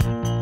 Hi,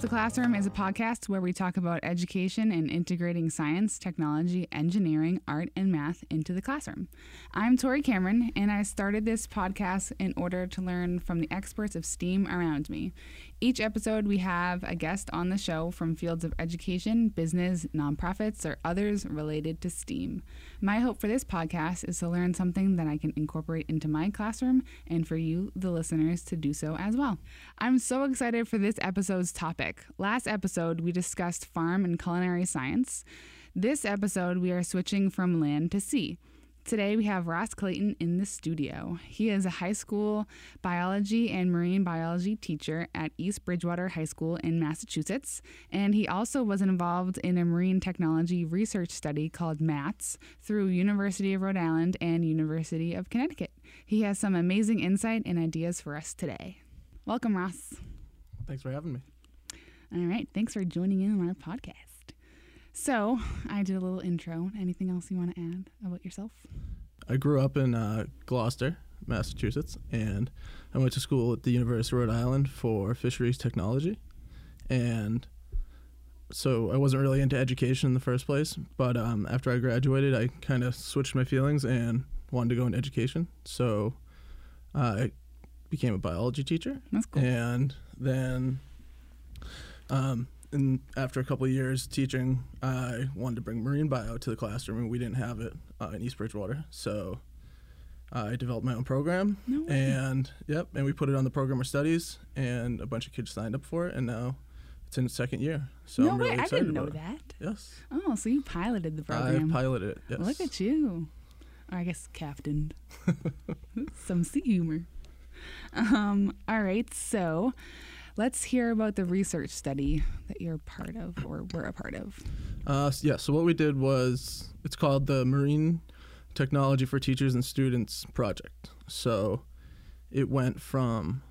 The Classroom is a podcast where we talk about education and integrating science, technology, engineering, art, and math into the classroom. I'm Tori Cameron, and I started this podcast in order to learn from the experts of STEAM around me. Each episode, we have a guest on the show from fields of education, business, nonprofits, or others related to STEAM. My hope for this podcast is to learn something that I can incorporate into my classroom and for you, the listeners, to do so as well. I'm so excited for this episode's topic. Last episode, we discussed farm and culinary science. This episode, we are switching from land to sea. Today, we have Ross Clayton in the studio. He is a high school biology and marine biology teacher at East Bridgewater High School in Massachusetts, and he also was involved in a marine technology research study called MATS through University of Rhode Island and University of Connecticut. He has some amazing insight and ideas for us today. Welcome, Ross. Thanks for having me. All right, thanks for joining in on our podcast. So, I did a little intro. Anything else you want to add about yourself? I grew up in uh, Gloucester, Massachusetts, and I went to school at the University of Rhode Island for fisheries technology. And so I wasn't really into education in the first place, but um, after I graduated, I kind of switched my feelings and wanted to go into education. So I became a biology teacher. That's cool. And then, um, and after a couple of years teaching, I wanted to bring marine bio to the classroom, and we didn't have it uh, in East Bridgewater. So I developed my own program, No and yep, and we put it on the program of studies, and a bunch of kids signed up for it, and now it's in its second year. So no I'm really way, I excited didn't know about it. that. Yes, Oh, so you piloted the program? I piloted it. Yes. Look at you. Or I guess captained. Some sea humor. Um, all right, so let's hear about the research study that you're part of or were a part of. Uh, yeah. So what we did was it's called the Marine Technology for Teachers and Students project. So it went from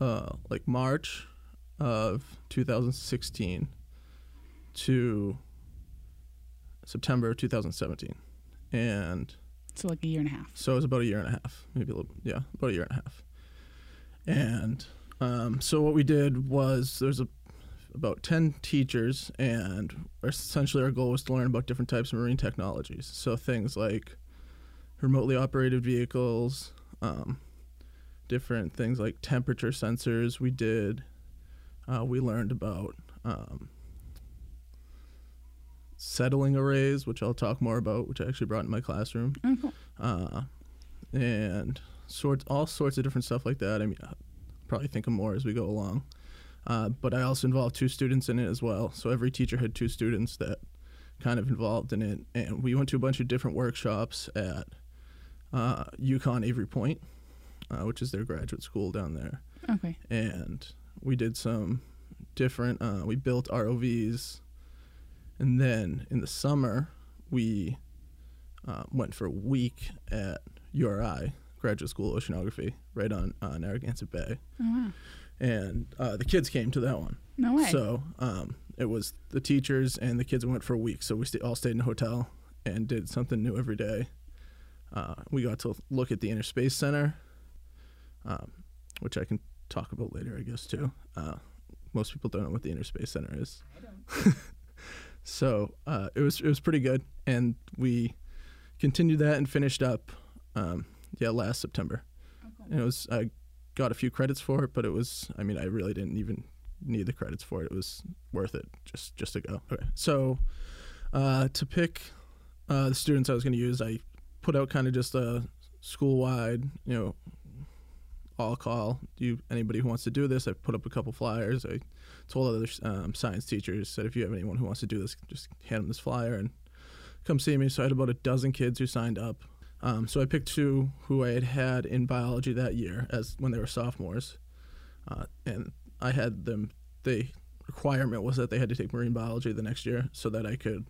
uh, like March of 2016 to September of 2017, and So like a year and a half. so it was about a year and a half, maybe a little, yeah, about a year and a half. And um, so what we did was there's a about 10 teachers and essentially our goal was to learn about different types of marine technologies so things like remotely operated vehicles um, different things like temperature sensors we did uh, we learned about um, settling arrays which i'll talk more about which i actually brought in my classroom Oh, cool. uh, and sorts all sorts of different stuff like that. I mean, probably think of more as we go along. Uh, but I also involved two students in it as well. So every teacher had two students that kind of involved in it, and we went to a bunch of different workshops at uh, UConn Avery Point, uh, which is their graduate school down there Okay. and we did some different uh, we built rovs and then in the summer we uh, went for a week at uri graduate school of oceanography right on uh, narragansett bay. Oh wow. and uh, the kids came to that one. No way. so um, it was the teachers and the kids went for a week so we sta all stayed in a hotel and did something new every day. Uh, we got to look at the inner space center um, which i can talk about later i guess too. Uh, most people don't know what the inner space center is. I don't. so uh, it was it was pretty good. And we continued that and finished up um, yeah last september. And it was i got a few credits for it but it was i mean i really didn't even need the credits for it. It was worth it just just to go. Okay. So uh, to pick uh, the students i was going to use i put out kind of just a school wide you know all call. You anybody who wants to do this i put up a couple flyers. I told other um, science teachers said if you have anyone who wants to do this just hand them this flyer and come see me. So i had about a dozen kids who signed up Um, so I picked two who I had had in biology that year as when they were sophomores, uh, and I had them. The requirement was that they had to take marine biology the next year so that I could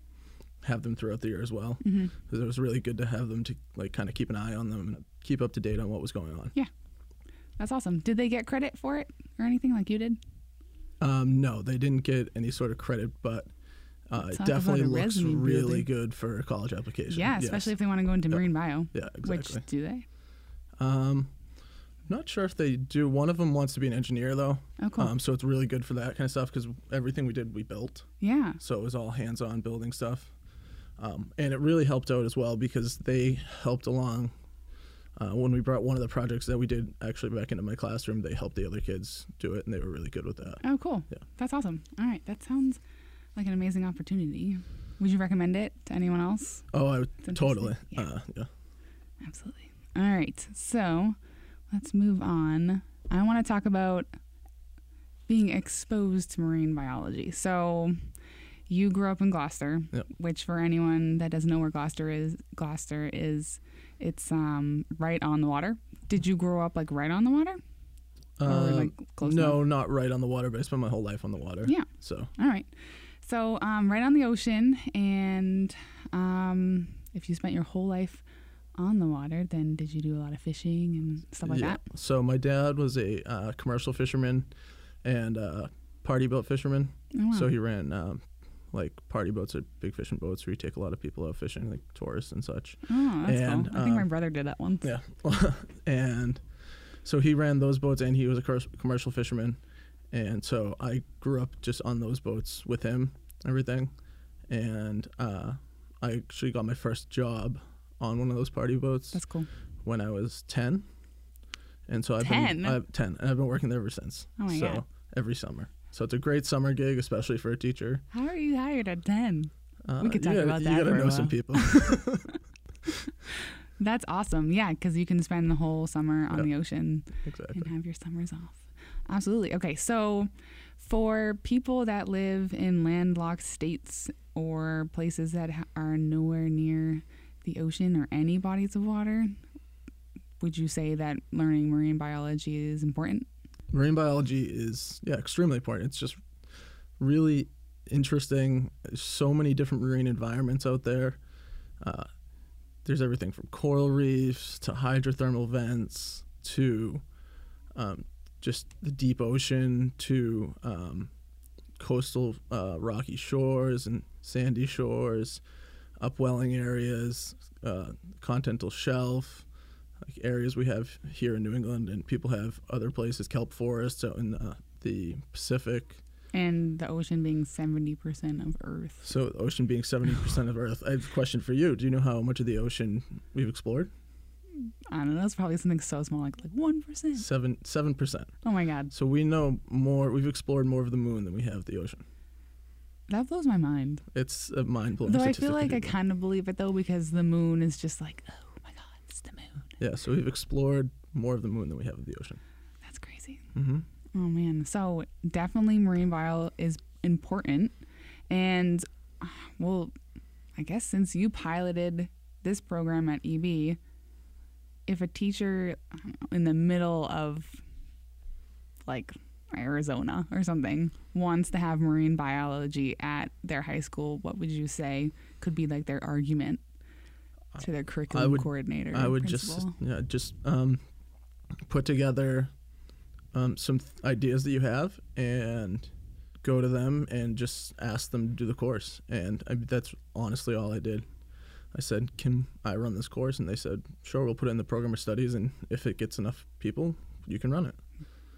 have them throughout the year as well. Because it was really good to have them to like kind of keep an eye on them and keep up to date on what was going on. Yeah, that's awesome. Did they get credit for it or anything like you did? Um, no, they didn't get any sort of credit, but uh, it definitely looks really builder. good for a college application. Yeah, Yes. especially if they want to go into marine bio. yeah, exactly. Which do they? Um, not sure if they do. One of them wants to be an engineer though, Oh, cool. um, so it's really good for that kind of stuff because everything we did we built, yeah. so it was all hands-on building stuff, um, and it really helped out as well because they helped along. Uh, when we brought one of the projects that we did actually back into my classroom, they helped the other kids do it, and they were really good with that. Oh, cool. Yeah. That's awesome. All right. That sounds like an amazing opportunity. Would you recommend it to anyone else? Oh, I would totally. Yeah. Uh, yeah. Absolutely. All right. So let's move on. I want to talk about being exposed to marine biology. So you grew up in Gloucester, Yep. which for anyone that doesn't know where Gloucester is, Gloucester is it's um right on the water. Did you grow up like right on the water? Um, like close no, enough? not right on the water, but I spent my whole life on the water. Yeah. So All right. So, um, right on the ocean, and um, if you spent your whole life on the water, then did you do a lot of fishing and stuff like yeah. that? So my dad was a uh, commercial fisherman and uh, party boat fisherman. Oh, wow. So he ran um, like party boats or big fishing boats where you take a lot of people out fishing, like tourists and such. oh, that's and, cool. I think my um, brother did that once. Yeah. and so he ran those boats and he was a commercial fisherman. And so I grew up just on those boats with him, everything. And uh, I actually got my first job on one of those party boats That's cool. when I was 10. And so I've 10? been I've, 10 and I've been working there ever since. Oh my so God. every summer. So it's a great summer gig, especially for a teacher. How are you hired at 10? Uh, We could talk gotta, about you gotta know some people. That's awesome. Yeah, because you can spend the whole summer on Yeah. the ocean exactly. and have your summers off. Absolutely. Okay, so for people that live in landlocked states or places that ha- are nowhere near the ocean or any bodies of water, would you say that learning marine biology is important? marine biology is yeah extremely important it's just really interesting there's so many different marine environments out there uh, there's everything from coral reefs to hydrothermal vents to um, just the deep ocean to um, coastal uh, rocky shores and sandy shores upwelling areas uh, continental shelf like areas we have here in New England, and people have other places, kelp forests out in uh, the Pacific. And the ocean being 70% of Earth. So, the ocean being 70% of Earth. I have a question for you. Do you know how much of the ocean we've explored? I don't know. It's probably something so small, like like 1%. Seven, 7%. Oh my God. So, we know more, we've explored more of the moon than we have the ocean. That blows my mind. It's a mind blowing Though I feel like I kind of believe it though because the moon is just like, oh my God, it's the moon. Yeah, so we've explored more of the moon than we have of the ocean. That's crazy. Mm-hmm. Oh man. So definitely marine bio is important. And uh, well, I guess since you piloted this program at EB, if a teacher I know, in the middle of like Arizona or something wants to have marine biology at their high school, what would you say could be like their argument to their curriculum would- coordinator? I would just yeah just um, put together um, some th- ideas that you have and go to them and just ask them to do the course. And I, that's honestly all I did. I said, "Can I run this course?" And they said, "Sure, we'll put it in the program of studies, and if it gets enough people, you can run it."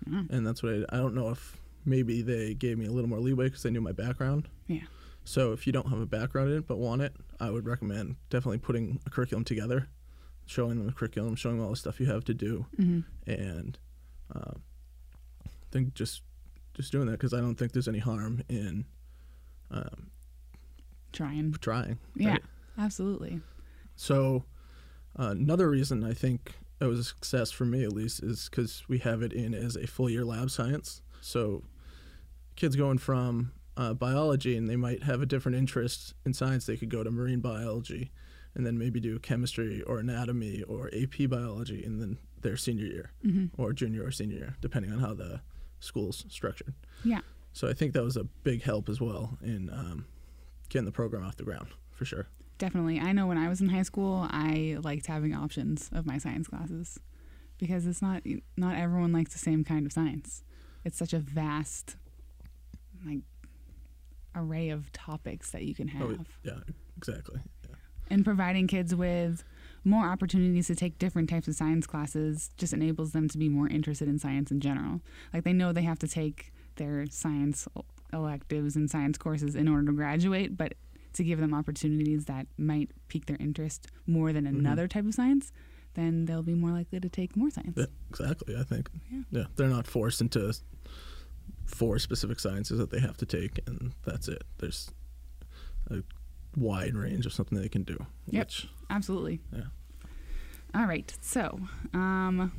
Mm. And that's what I, I don't know if maybe they gave me a little more leeway because they knew my background. Yeah. So if you don't have a background in it but want it, I would recommend definitely putting a curriculum together, showing them the curriculum, showing them all the stuff you have to do, hmm and uh, think just just doing that because I don't think there's any harm in um, Trying. trying. Yeah, right? absolutely. So uh, another reason I think it was a success for me at least is because we have it in as a full year lab science. So kids going from uh, biology and they might have a different interest in science, they could go to marine biology, and then maybe do chemistry or anatomy or AP biology in then their senior year hmm or junior or senior year, depending on how the school's structured. Yeah. So I think that was a big help as well in um, getting the program off the ground for sure. Definitely. I know when I was in high school, I liked having options of my science classes because it's not not everyone likes the same kind of science. It's such a vast like array of topics that you can have. Oh, yeah, exactly. Yeah. And providing kids with more opportunities to take different types of science classes just enables them to be more interested in science in general. Like they know they have to take their science electives and science courses in order to graduate, but to give them opportunities that might pique their interest more than Mhm. another type of science, then they'll be more likely to take more science. Yeah, exactly. I think. Yeah. Yeah, they're not forced into four specific sciences that they have to take, and that's it. There's a wide range of something they can do. Yep. Which, Absolutely. Yeah. All right. So, um,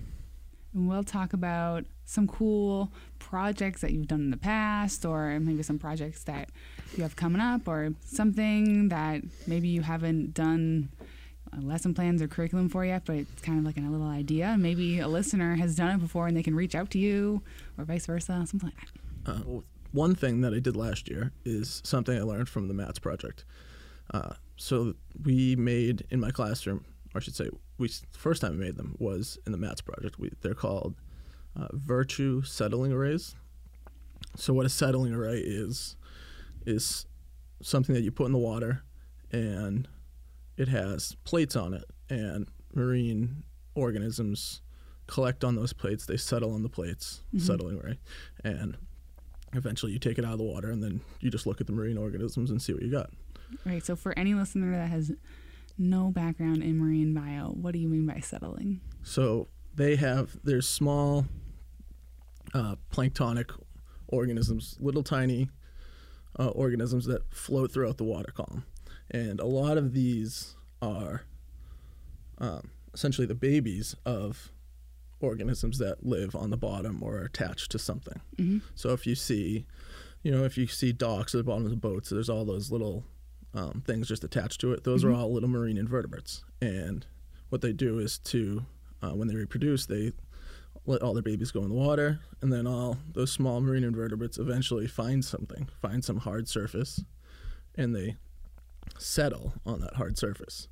we'll talk about some cool projects that you've done in the past, or maybe some projects that you have coming up, or something that maybe you haven't done uh, lesson plans or curriculum for yet, but it's kind of like a little idea. Maybe a listener has done it before and they can reach out to you, or vice versa, something like that. uh, one thing that I did last year is something I learned from the MATS project. Uh, so we made in my classroom, or I should say, we first time we made them was in the MATS project. We, they're called uh, virtue settling arrays. So what a settling array is is something that you put in the water, and it has plates on it, and marine organisms collect on those plates. They settle on the plates, Mhm. settling array, and eventually you take it out of the water, and then you just look at the marine organisms and see what you got. Right. So, for any listener that has no background in marine bio, what do you mean by settling? So they have there's small uh, planktonic organisms, little tiny uh, organisms that float throughout the water column, and a lot of these are um, essentially the babies of organisms that live on the bottom or are attached to something. Mm-hmm. So if you see, you know, if you see docks at the bottom of the boats, there's all those little um, things just attached to it. Those Mhm. are all little marine invertebrates, and what they do is to uh, when they reproduce, they let all their babies go in the water, and then all those small marine invertebrates eventually find something, find some hard surface, and they settle on that hard surface.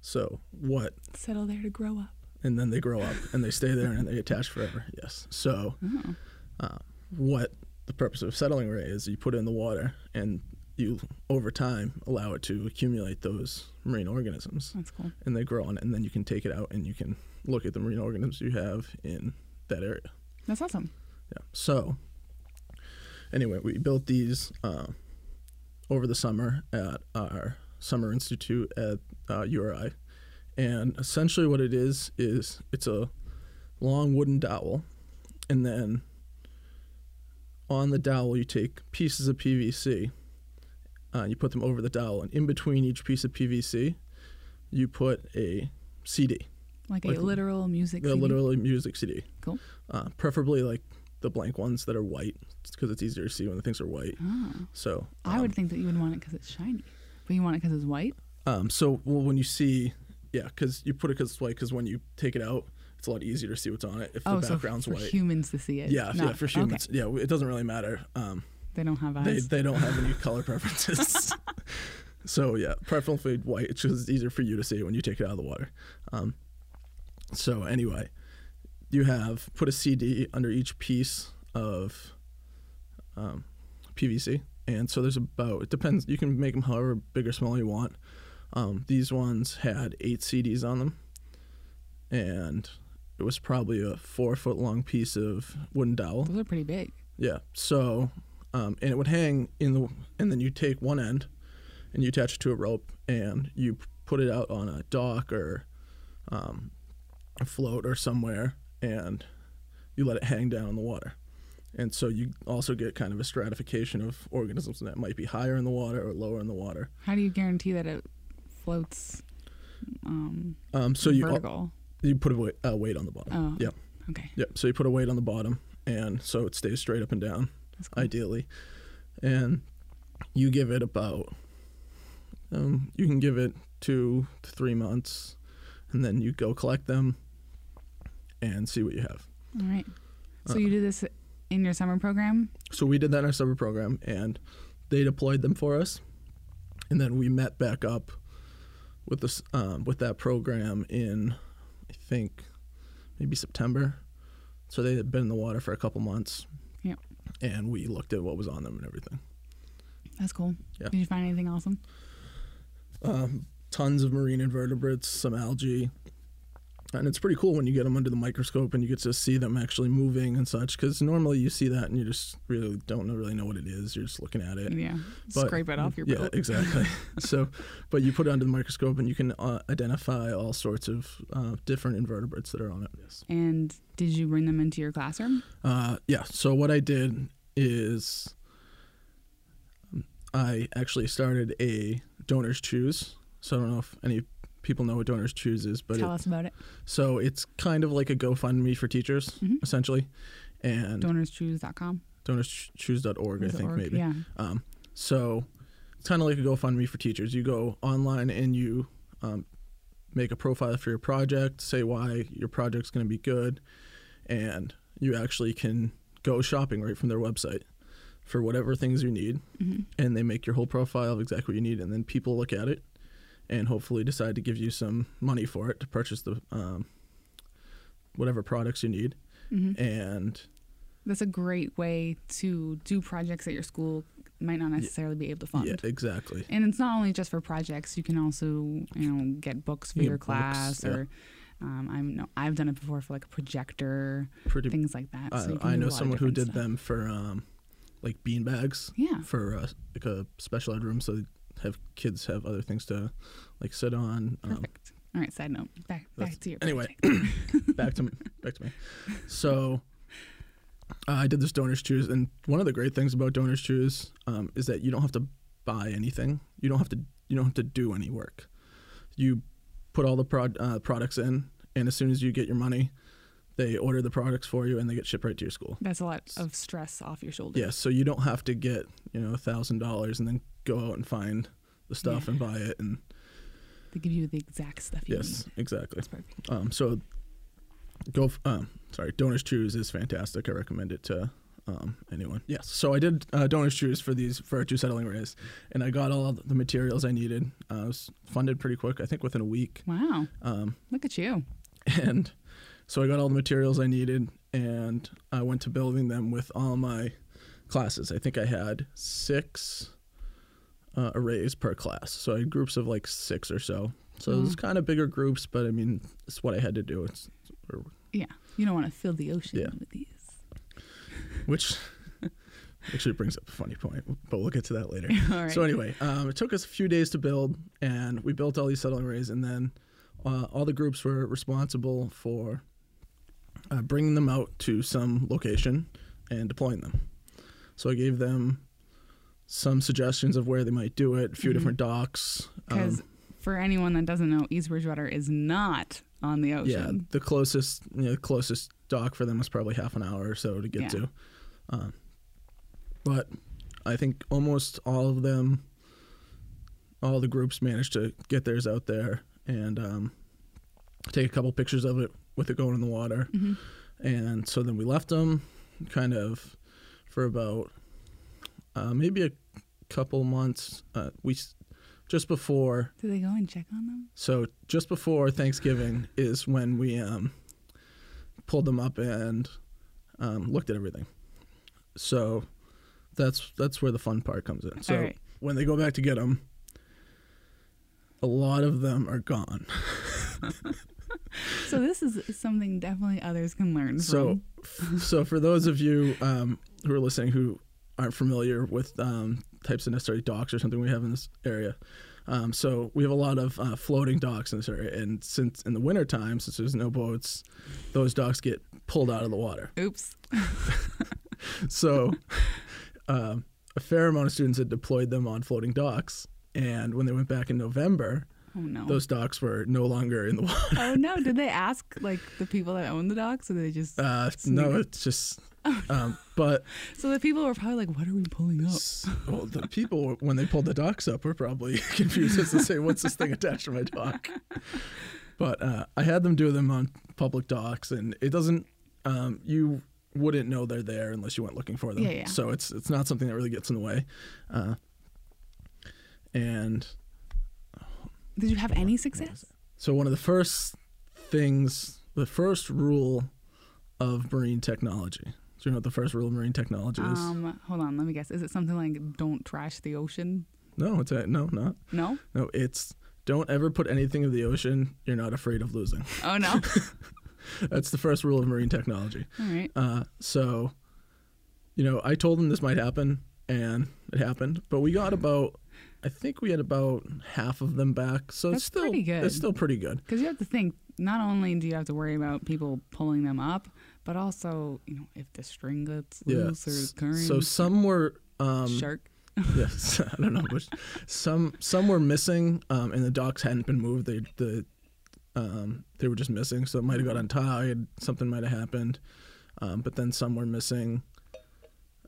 So what? Settle there to grow up. And then they grow up and they stay there and they attach forever. Yes. So Oh. uh, what the purpose of settling array is you put it in the water and you over time allow it to accumulate those marine organisms That's cool. and they grow on it and then you can take it out and you can look at the marine organisms you have in that area That's awesome. yeah so anyway we built these uh, over the summer at our summer institute at uh, uri and essentially what it is is it's a long wooden dowel and then on the dowel you take pieces of pvc uh, you put them over the dowel and in between each piece of pvc you put a cd Like, Like a literal music. the CD? literally music cd Cool. uh, preferably like the blank ones that are white because it's easier to see when the things are white Oh. so I um, would think that you would want it because it's shiny, but you want it because it's white. Um, so well, when you see, yeah, because you put it because it's white. Because when you take it out, it's a lot easier to see what's on it if the oh, so for white. humans to see it. yeah, yeah, not- for okay. humans. Yeah, it doesn't really matter. Um, They don't have they eyes. they don't have any color preferences. so yeah, preferably white. It's just easier for you to see when you take it out of the water. Um, so anyway, you have put a CD under each piece of um, PVC, and so there's about it depends. You can make them however big or small you want. Um, these ones had eight CDs on them, and it was probably a four foot long piece of wooden dowel. Those are pretty big. Yeah. So, um, and it would hang in the, and then you take one end, and you attach it to a rope, and you put it out on a dock or, um, a float or somewhere, and you let it hang down in the water. And so you also get kind of a stratification of organisms that might be higher in the water or lower in the water. How do you guarantee that it floats um, Um, so you vertical? you put a weight, uh, weight on the bottom. oh, Yep. Okay, Yep. So you put a weight on the bottom, and so it stays straight up and down. Cool. ideally, and you give it about um, you can give it two to three months, and then you go collect them and see what you have. All right. So Uh, you did this in your summer program? So we did that in our summer program, and they deployed them for us, and then we met back up with this um, with that program in I think maybe September. So they had been in the water for a couple months. And we looked at what was on them and everything. That's cool. Yeah. Did you find anything awesome? Um, tons of marine invertebrates, some algae. And it's pretty cool when you get them under the microscope and you get to see them actually moving and such. Because normally you see that and you just really don't know, really know what it is. You're just looking at it. Yeah. But- Scrape it off your yeah, boat. exactly. so, but you put it under the microscope and you can uh, identify all sorts of uh, different invertebrates that are on it. Yes. And did you bring them into your classroom? Uh, yeah. So what I did is um, I actually started a donors choose. So I don't know if any people know what donors choose is, but Tell it, us about it. so it's kind of like a GoFundMe for teachers, Mhm. essentially, and Donorschoose.com. donorschoose.org, I think org? maybe. Yeah. Um, so it's kind of like a GoFundMe for teachers. You go online and you um, make a profile for your project, say why your project's going to be good, and you actually can go shopping right from their website for whatever things you need. hmm And they make your whole profile of exactly what you need, and then people look at it and hopefully decide to give you some money for it to purchase the um, whatever products you need. hmm And That's a great way to do projects that your school might not necessarily be able to fund. yeah, exactly. And it's not only just for projects. You can also, you know, get books for You your books, class, yeah. or um, I'm no, I've done it before for like a projector, Pretty things like that. So can I know someone who did stuff. them for um, like bean bags Yeah. for uh, like a special ed room, so have kids have other things to like sit on. Um, Perfect. All right. Side note. Back back to your anyway. back to me. back to me. So uh, I did this donors choose, and one of the great things about donors choose um, is that you don't have to buy anything. You don't have to you don't have to do any work. You put all the prod, uh, products in, and as soon as you get your money, they order the products for you, and they get shipped right to your school. That's a lot of stress off your shoulders. Yeah, so you don't have to get you know a thousand dollars and then go out and find the stuff Yeah. and buy it. And They give you the exact stuff you yes, need. exactly. That's perfect. Um, so go. f- Um, sorry, Donors Choose is fantastic. I recommend it to um, anyone. Yes. So I did uh, Donors Choose for these for our two settling arrays, and I got all the materials I needed. Uh, I was funded pretty quick. I think within a week. Wow. Um, Look at you. and so I got all the materials I needed, and I went to building them with all my classes. I think I had six uh, arrays per class, so I had groups of like six or so. So it was Mhm. kind of bigger groups, but I mean, it's what I had to do. It's Yeah. You don't want to fill the ocean Yeah. with these. which actually brings up a funny point, but we'll get to that later. Right. So anyway, um, it took us a few days to build, and we built all these settling arrays, and then uh, all the groups were responsible for uh, bringing them out to some location and deploying them. So I gave them some suggestions of where they might do it, a few Mhm. different docks. Because Um, for anyone that doesn't know, East Bridgewater is not on the ocean. yeah, the closest, you know, the closest dock for them was probably half an hour or so to get Yeah. to. Um, but I think almost all of them, all the groups managed to get theirs out there and um, take a couple pictures of it with it going in the water. hmm And so then we left them kind of for about uh, maybe a couple months. Uh, we just before Did they go and check on them? so just before Thanksgiving is when we um, pulled them up and um, looked at everything. So that's that's where the fun part comes in. So right. when they go back to get them, a lot of them are gone. So this is something definitely others can learn So from. so for those of you um, who are listening who aren't familiar with um, types of necessary docks or something we have in this area. Um, so we have a lot of uh, floating docks in this area, and since in the wintertime, since there's no boats, those docks get pulled out of the water. Oops. So um, a fair amount of students had deployed them on floating docks, and when they went back in November, Oh no. those docks were no longer in the water. oh no. Did they ask like the people that own the docks, or they just? Uh, no, it's just. Um, but so the people were probably like, "What are we pulling up?" well, the people when they pulled the docks up were probably confused as to say, "What's this thing attached to my dock?" But uh, I had them do them on public docks, and it doesn't. Um, you wouldn't know they're there unless you went looking for them. Yeah, yeah. So it's it's not something that really gets in the way. Uh, and Did you have any success? So one of the first things, the first rule of marine technology. Do you know what the first rule of marine technology is? Um, hold on. Let me guess. Is it something like "Don't trash the ocean"? no, it's a, no, not. No. No, it's don't ever put anything in the ocean you're not afraid of losing. Oh no. That's the first rule of marine technology. All right. Uh, so, you know, I told them this might happen, and it happened. But we got about, I think we had about half of them back. So That's it's still pretty good. It's still pretty good. Because you have to think. Not only do you have to worry about people pulling them up, but also, you know, if the string gets Yeah. loose or current, So some were um, shark. yes, I don't know, but some some were missing, um, and the docks hadn't been moved. They the um, they were just missing, so it might have got untied. Something might have happened, um, but then some were missing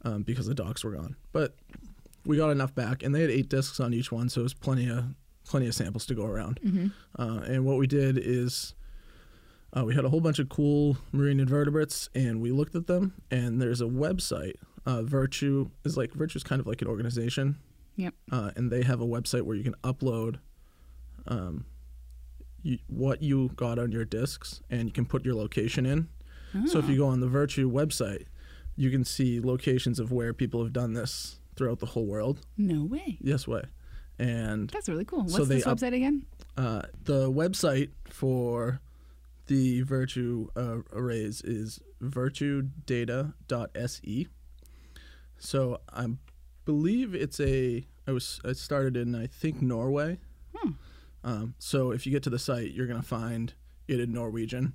um, because the docks were gone. But we got enough back, and they had eight discs on each one, so it was plenty of plenty of samples to go around. Mm-hmm. Uh, and what we did is uh, we had a whole bunch of cool marine invertebrates, and we looked at them. And there's a website. Uh, Virtue is like Virtue is kind of like an organization. Yep. Uh, and they have a website where you can upload um, you, what you got on your discs, and you can put your location in. So if you go on the Virtue website, you can see locations of where people have done this throughout the whole world. no way. Yes, way. And That's really cool. So What's they this up- website again? uh, the website for the Virtue uh, arrays is virtuedata.se. So I believe it's a. I was I started in I think Norway. Hmm. Um, so if you get to the site, you're gonna find it in Norwegian,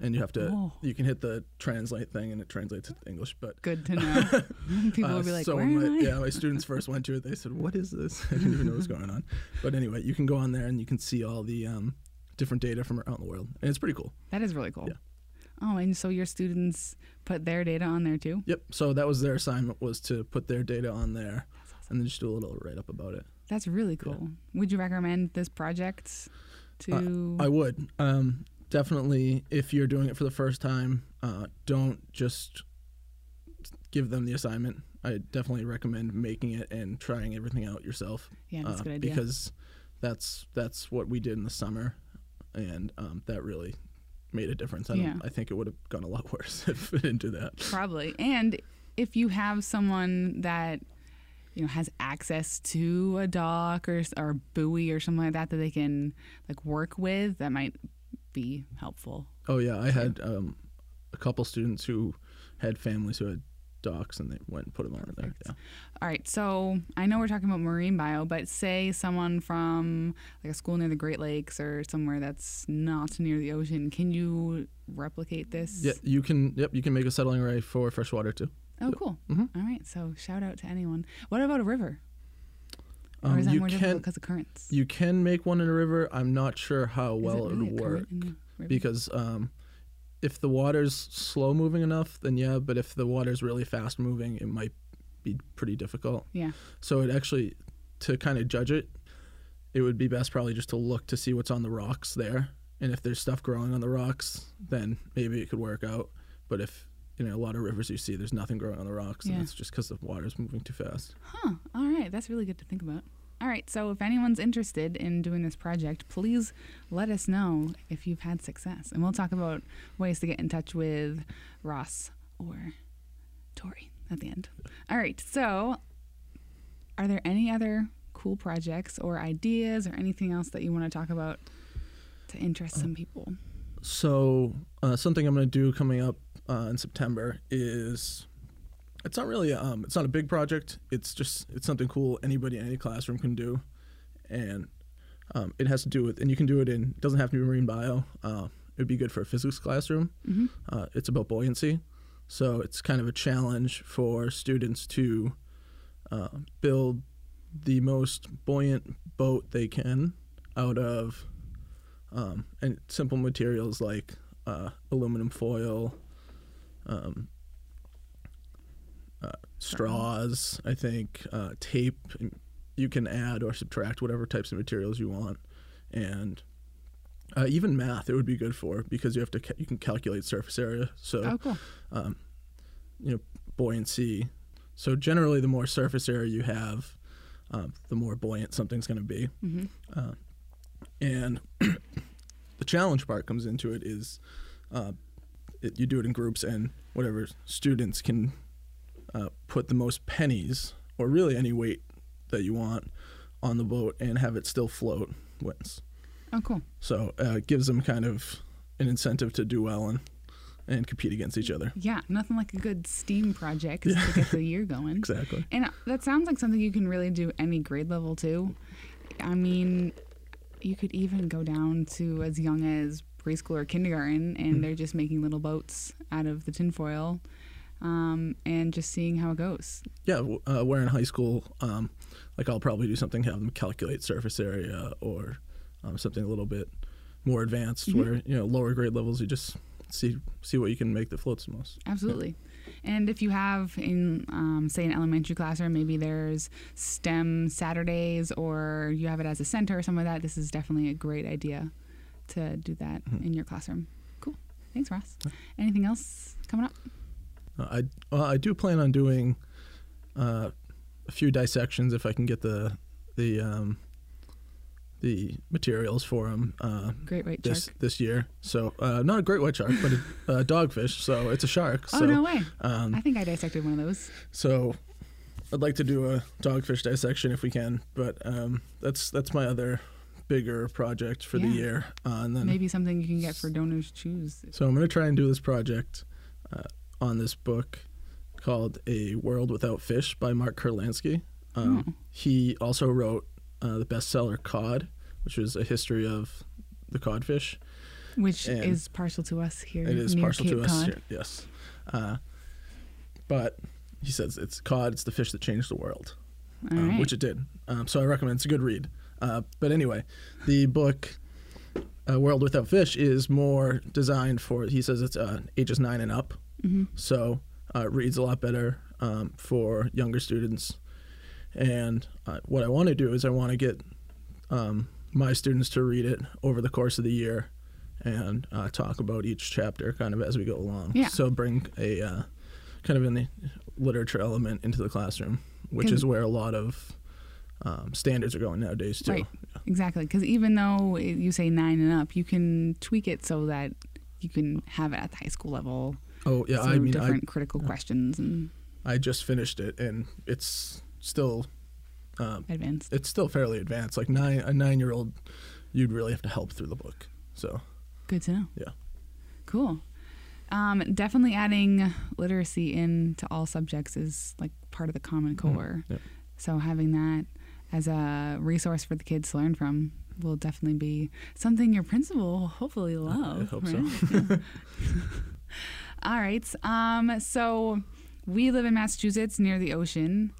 and you have to. Oh. You can hit the translate thing, and it translates to English. But Good to know. People uh, will be like, so "Where when am my, I?" yeah, my students first went to it. They said, "What is this?" I didn't even know what was going on. But anyway, you can go on there and you can see all the um, different data from around the world, and it's pretty cool. That is really cool. Yeah. Oh, and so your students put their data on there too? Yep. So that was their assignment was to put their data on there, and then just do a little write up about it. That's really cool. Would you recommend this project to? I would um, definitely if you're doing it for the first time, uh, don't just give them the assignment. I definitely recommend making it and trying everything out yourself. yeah, that's uh, a good idea. because that's that's what we did in the summer, and um, that really made a difference. I, Yeah. I think it would have gone a lot worse if we didn't do that. Probably. And if you have someone that you know has access to a dock or or buoy or something like that that they can like work with, that might be helpful. Oh yeah, I had um, a couple students who had families who had docks, and they went and put them on there. Yeah. All right, so I know we're talking about marine bio, but say someone from like a school near the Great Lakes or somewhere that's not near the ocean, can you replicate this? Yeah, you can. Yep, you can make a settling array for freshwater too. Oh, cool. Mhm. All right, so shout out to anyone. What about a river? Or Um, is that you more difficult can because of currents? you can make one in a river. I'm not sure how well it, really would work because um, if the water's slow moving enough, then yeah. But if the water's really fast moving, it might be pretty difficult. yeah. So it actually, to kind of judge it, it would be best probably just to look to see what's on the rocks there, and if there's stuff growing on the rocks, then maybe it could work out. But if you know a lot of rivers you see, there's nothing growing on the rocks, Yeah. and it's just because the water's moving too fast. Huh. All right. That's really good to think about. All right. So if anyone's interested in doing this project, please let us know if you've had success. And we'll talk about ways to get in touch with Ross or Tori at the end. All right. So are there any other cool projects or ideas or anything else that you want to talk about to interest some people? So uh, something I'm going to do coming up uh, in September is it's not really um it's not a big project. It's just it's something cool anybody in any classroom can do, and um, it has to do with and you can do it in it doesn't have to be marine bio. Uh, it would be good for a physics classroom. Mm-hmm. Uh, it's about buoyancy, so it's kind of a challenge for students to uh, build the most buoyant boat they can out of um, and simple materials like uh, aluminum foil, um, uh, straws. I think uh, tape. You can add or subtract whatever types of materials you want, and uh, even math. It would be good for because you have to ca- you can calculate surface area. So Oh, cool. um, you know, buoyancy. So generally, the more surface area you have, um, the more buoyant something's going to be. hmm Uh, and the challenge part comes into it is uh, it, you do it in groups, and whatever students can uh, put the most pennies, or really any weight that you want, on the boat and have it still float wins. Oh, cool. So uh, it gives them kind of an incentive to do well and and compete against each other. Yeah, nothing like a good STEAM project Yeah. to get the year going. Exactly. And that sounds like something you can really do any grade level too. I mean, you could even go down to as young as preschool or kindergarten, and Mhm. they're just making little boats out of the tinfoil, um, and just seeing how it goes. Yeah, uh, where in high school, um, like I'll probably do something, have them calculate surface area or um, something a little bit more advanced. Mhm. Where you know lower grade levels, you just see see what you can make that floats the most. Absolutely. And if you have in, um, say, an elementary classroom, maybe there's STEM Saturdays or you have it as a center or something like that, this is definitely a great idea to do that Mhm. in your classroom. Cool. Thanks, Ross. Anything else coming up? Uh, I well, I do plan on doing uh, a few dissections if I can get the the um, the materials for them uh, Great white this shark. this year. So uh, not a great white shark, but a, a dogfish. So it's a shark. Oh, so, no way. Um, I think I dissected one of those. So I'd like to do a dogfish dissection if we can, but um, that's that's my other bigger project for the year. Uh, and then Maybe something you can get for donors choose. so I'm gonna try and do this project uh, on this book called A World Without Fish by Mark Kurlansky. Um, Oh. He also wrote uh, the bestseller Cod, which was a history of the codfish. Which and is partial to us here. It is partial Cape to us Cod. here, yes. Uh, but he says it's cod. It's the fish that changed the world, um, right. which it did. Um, so I recommend. It's a good read. Uh, but anyway, the book uh, World Without Fish is more designed for. He says it's uh, ages nine and up, hmm so uh, it reads a lot better um, for younger students. And uh, what I want to do is I want to get um, my students to read it over the course of the year and uh, talk about each chapter kind of as we go along. Yeah. So bring a uh, kind of a literature element into the classroom, which is where a lot of um, standards are going nowadays too. Right. Exactly. Because even though it, you say nine and up, you can tweak it so that you can have it at the high school level. Oh yeah, I mean I, different critical questions and I just finished it and it's still um, advanced. it's still fairly advanced. Like nine a nine year old, you'd really have to help through the book. So Good to know. Yeah. Cool. Um, definitely adding literacy into all subjects is like part of the Common Mhm. Core. Yep. So having that as a resource for the kids to learn from will definitely be something your principal will hopefully love. I hope so. right? Yeah. all right. Um, so we live in Massachusetts near the ocean.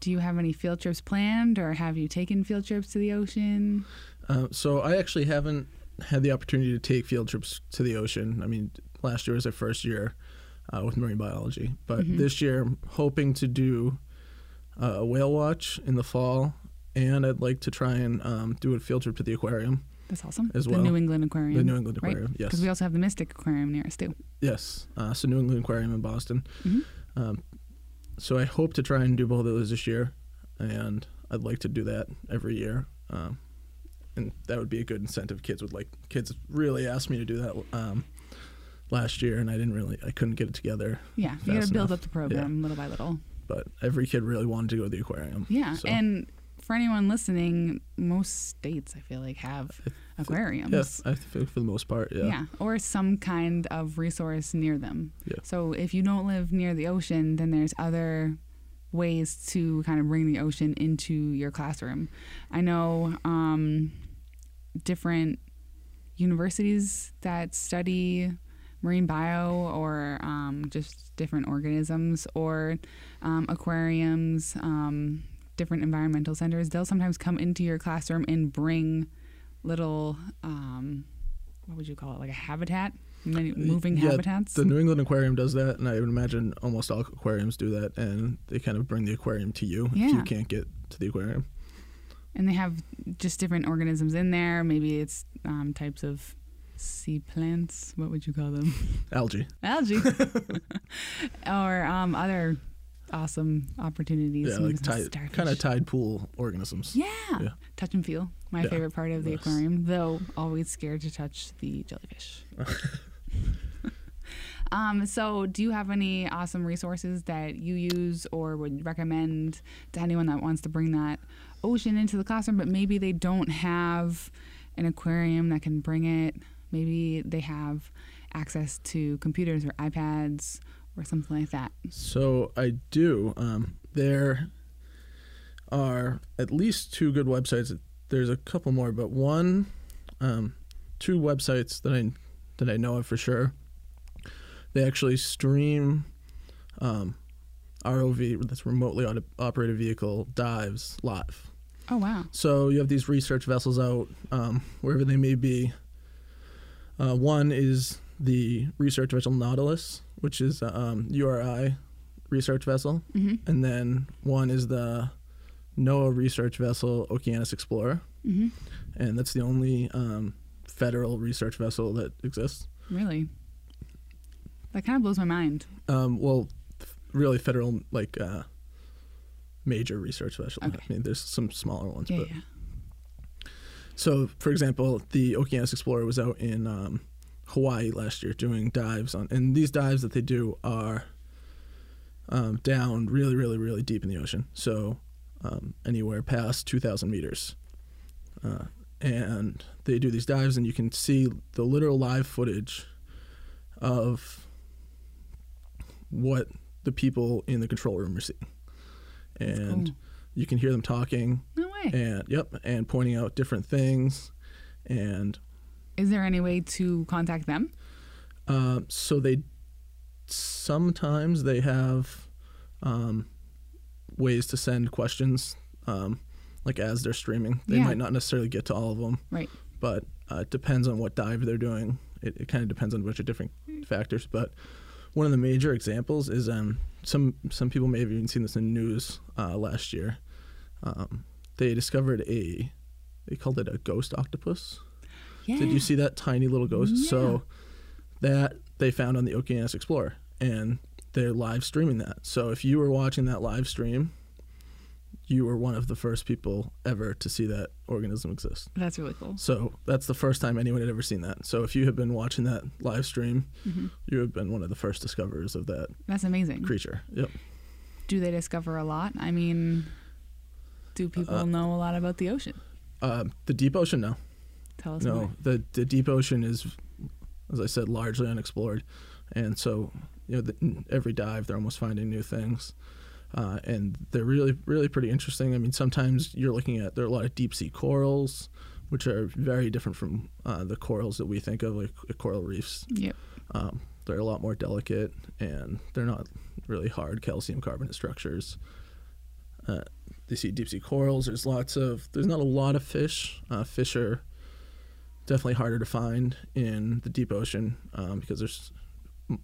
Do you have any field trips planned, or have you taken field trips to the ocean? Uh, so I actually haven't had the opportunity to take field trips to the ocean. I mean, last year was our first year uh, with marine biology, but Mhm. this year I'm hoping to do a whale watch in the fall, and I'd like to try and um, do a field trip to the aquarium, That's awesome. As the well. New England Aquarium. the New England right? Aquarium. Yes, Because we also have the Mystic Aquarium near us too. yes. Uh, so New England Aquarium in Boston. Mhm. Um, so I hope to try and do both of those this year, and I'd like to do that every year. Um, and that would be a good incentive. Kids would like. Kids really asked me to do that um, last year, and I didn't really. I couldn't get it together. Yeah, you got to build up the program little by little. But every kid really wanted to go to the aquarium. Yeah, So- and for anyone listening, most states I feel like have aquariums. Yes, I think for the most part, yeah. or some kind of resource near them. Yeah. So if you don't live near the ocean, then there's other ways to kind of bring the ocean into your classroom. I know um, different universities that study marine bio or um, just different organisms or um, aquariums, um, different environmental centers. They'll sometimes come into your classroom and bring little um, what would you call it? Like a habitat, Many moving yeah, habitats. The New England Aquarium does that, and I would imagine almost all aquariums do that, and they kind of bring the aquarium to you if you can't get to the aquarium. and they have just different organisms in there. Maybe it's um, types of sea plants. What would you call them? Algae. Algae, or um, other awesome opportunities. Yeah, like tide, kind of tide pool organisms. Yeah. Yeah. touch and feel. My Yeah. favorite part of the Yes. aquarium, though always scared to touch the jellyfish. um, so, do you have any awesome resources that you use or would recommend to anyone that wants to bring that ocean into the classroom, but maybe they don't have an aquarium that can bring it? Maybe they have access to computers or iPads or something like that. So I do. Um, there are at least two good websites. There's a couple more, but one, um, two websites that I that I know of for sure. They actually stream um, ROV, that's remotely auto- operated vehicle dives live. Oh, wow. So you have these research vessels out um, wherever they may be. Uh, one is the research vessel Nautilus, which is a um, URI research vessel, hmm and then one is the NOAA research vessel Okeanos Explorer, hmm and that's the only um, federal research vessel that exists. Really? That kind of blows my mind. Um, well, f- really federal like uh, major research vessel. Okay. I mean, there's some smaller ones, Yeah, but yeah. So, for example, the Okeanos Explorer was out in um, Hawaii last year doing dives on, and these dives that they do are um, down really, really, really deep in the ocean. So, um, anywhere past 2,000 meters. Uh, and they do these dives, and you can see the literal live footage of what the people in the control room are seeing. And you can hear them talking No and yep and pointing out different things and Is there any way to contact them? um, so they sometimes they have um, ways to send questions um, like as they're streaming they Yeah. might not necessarily get to all of them Right. but uh, it depends on what dive they're doing it, it kind of depends on a bunch of different factors but one of the major examples is um, some some people may have even seen this in news uh, last year um, they discovered a they called it a ghost octopus Yeah. did you see that tiny little ghost? Yeah. So that they found on the Okeanos Explorer, and they're live streaming that. So if you were watching that live stream, you were one of the first people ever to see that organism exist. That's really cool. So that's the first time anyone had ever seen that. So if you have been watching that live stream, hmm you have been one of the first discoverers of that That's amazing. creature. Yep. Do they discover a lot? I mean, do people Uh, know a lot about the ocean? Uh, the deep ocean, no. Tell us no, more. the the deep ocean is, as I said, largely unexplored, and so you know the, every dive they're almost finding new things, uh, and they're really really pretty interesting. I mean, sometimes you're looking at there are a lot of deep sea corals, which are very different from uh, the corals that we think of, like coral reefs. Yep. Um, they're a lot more delicate, and they're not really hard calcium carbonate structures. Uh, they see deep sea corals. There's lots of. There's not a lot of fish. Uh, fish are definitely harder to find in the deep ocean um, because there's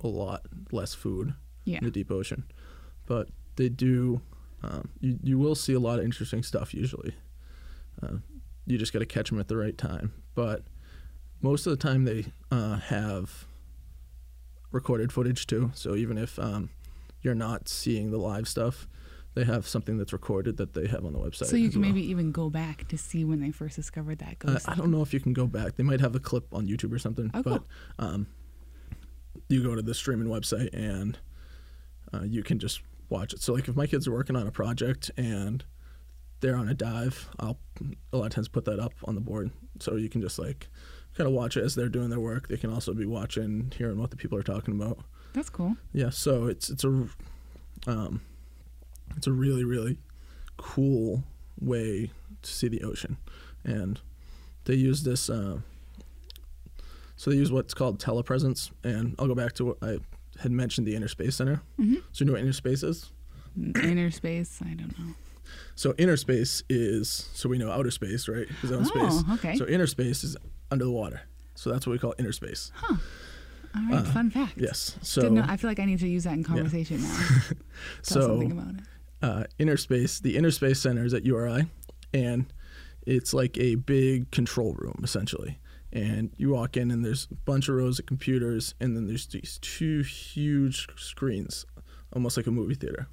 a lot less food Yeah. in the deep ocean. But they do. Um, you you will see a lot of interesting stuff usually. Uh, you just got to catch them at the right time. But most of the time they uh, have recorded footage too. So even if um, you're not seeing the live stuff, they have something that's recorded that they have on the website. So you can well. maybe even go back to see when they first discovered that Uh, ghost. I don't know if you can go back. They might have a clip on YouTube or something. Oh, but um, you go to the streaming website and uh, you can just watch it. So like if my kids are working on a project and they're on a dive, I'll a lot of times put that up on the board so you can just like kind of watch it as they're doing their work. They can also be watching, hearing what the people are talking about. That's cool. Yeah, so it's it's a um, it's a really really cool way to see the ocean, and they use this. Uh, so they use what's called telepresence, and I'll go back to what I had mentioned the Inner Space Center. hmm So you know what Inner Space is? Inner space. I don't know. So inner space is so we know outer space, right? Is Oh, space. okay. So inner space is under the water. So that's what we call inner space. All right, fun fact. Uh, Yes. So know, I feel like I need to use that in conversation now. Tell so something about it. Uh, inner space, the inner space center is at URI, and it's like a big control room essentially. And you walk in, and there's a bunch of rows of computers, and then there's these two huge screens, almost like a movie theater.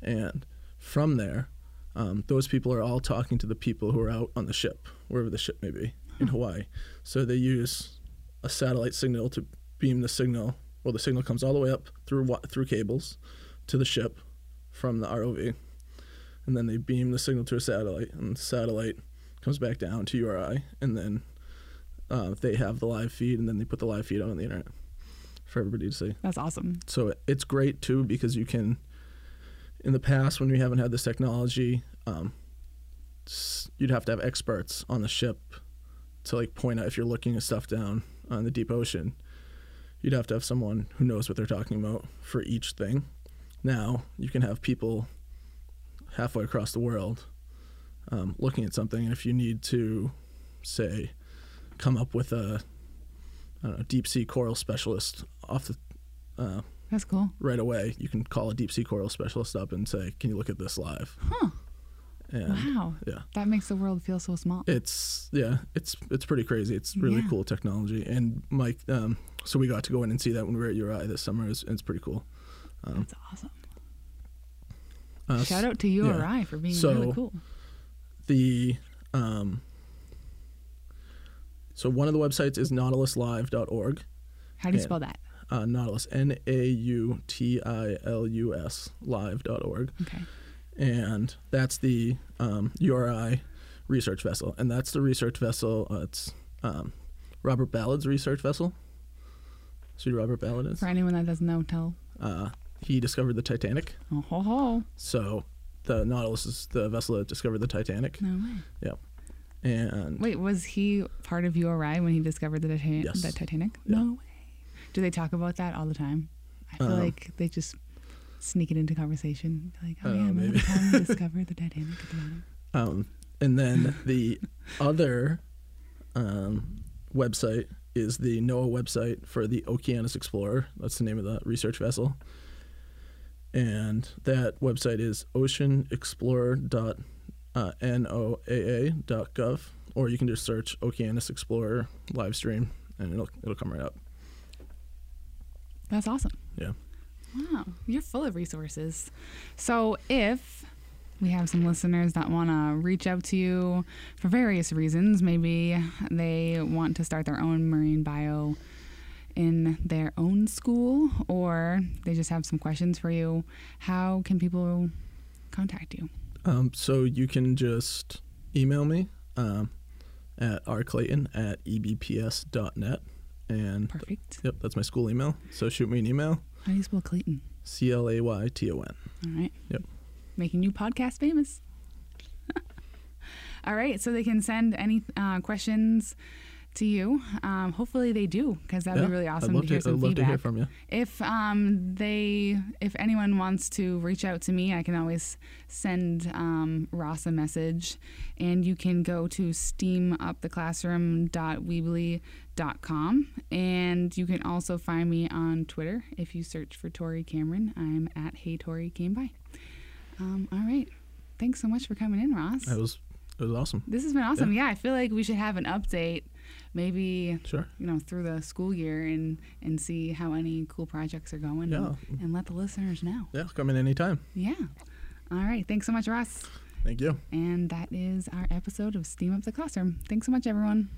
And from there, um, those people are all talking to the people who are out on the ship, wherever the ship may be in Hawaii. So they use a satellite signal to beam the signal. Well, the signal comes all the way up through through cables to the ship from the ROV, and then they beam the signal to a satellite, and the satellite comes back down to URI, and then uh, they have the live feed, and then they put the live feed out on the internet for everybody to see. That's awesome. So it's great too because you can. In the past, when we haven't had this technology, um, you'd have to have experts on the ship to like point out if you're looking at stuff down on the deep ocean. You'd have to have someone who knows what they're talking about for each thing. Now you can have people halfway across the world um, looking at something, and if you need to, say, come up with a I don't know, deep sea coral specialist off the uh, That's cool. right away. You can call a deep sea coral specialist up and say, "Can you look at this live?" Huh. And Wow. yeah, That makes the world feel so small. it's yeah, it's it's pretty crazy. It's really Yeah. cool technology. And Mike, um, so we got to go in and see that when we were at URI this summer. It's, it's pretty cool. That's awesome. Uh, Shout out to yeah. URI for being So- really cool. the um, so one of the websites is nautiluslive.org. How do you yeah. spell that? Uh, Nautilus, N A U T I L U S, live.org. Okay. and that's the um, URI research vessel, and that's the research vessel. Uh, it's um, Robert Ballard's research vessel. See who Robert Ballard is? For anyone that doesn't know, tell. Uh, he discovered the Titanic, Oh ho ho. so the Nautilus is the vessel that discovered the Titanic. No way. Yep. And Wait, was he part of URI when he discovered the, Titan- Yes. the Titanic? Yeah. No way. Do they talk about that all the time? I feel Um, like they just sneak it into conversation. Like, oh, Oh, yeah, remember maybe. the time we discovered the Titanic at the bottom? um, and then the other um, website is the NOAA website for the Okeanos Explorer. That's the name of the research vessel. And that website is oceanexplorer.noaa.gov, or you can just search Okeanos Explorer live stream, and it'll it'll come right up. That's awesome. Yeah. Wow, you're full of resources. So if we have some listeners that want to reach out to you for various reasons, maybe they want to start their own marine bio in their own school, or they just have some questions for you, how can people contact you? Um, so you can just email me um, at rclayton at ebps.net. And Perfect. yep, that's my school email. So shoot me an email, How do you spell Clayton? C L A Y T O N. All right. Yep. Making you podcast famous. All right. So they can send any uh, questions to you. Um, hopefully they do, because that'd Yeah, be really awesome to hear some I'd love feedback. to hear from you. If um, they, if anyone wants to reach out to me, I can always send um, Ross a message, and you can go to steamuptheclassroom.weebly.com, and you can also find me on Twitter if you search for Tori Cameron. I'm at Hey Tori Came By. Um, all right, thanks so much for coming in, Ross. It was it was awesome. This has been awesome. Yeah, I feel like we should have an update, maybe Sure. you know through the school year and and see how any cool projects are going Yeah. and, and let the listeners know Yeah, come in anytime. yeah all right thanks so much ross Thank you. and that is our episode of steam up the classroom thanks so much everyone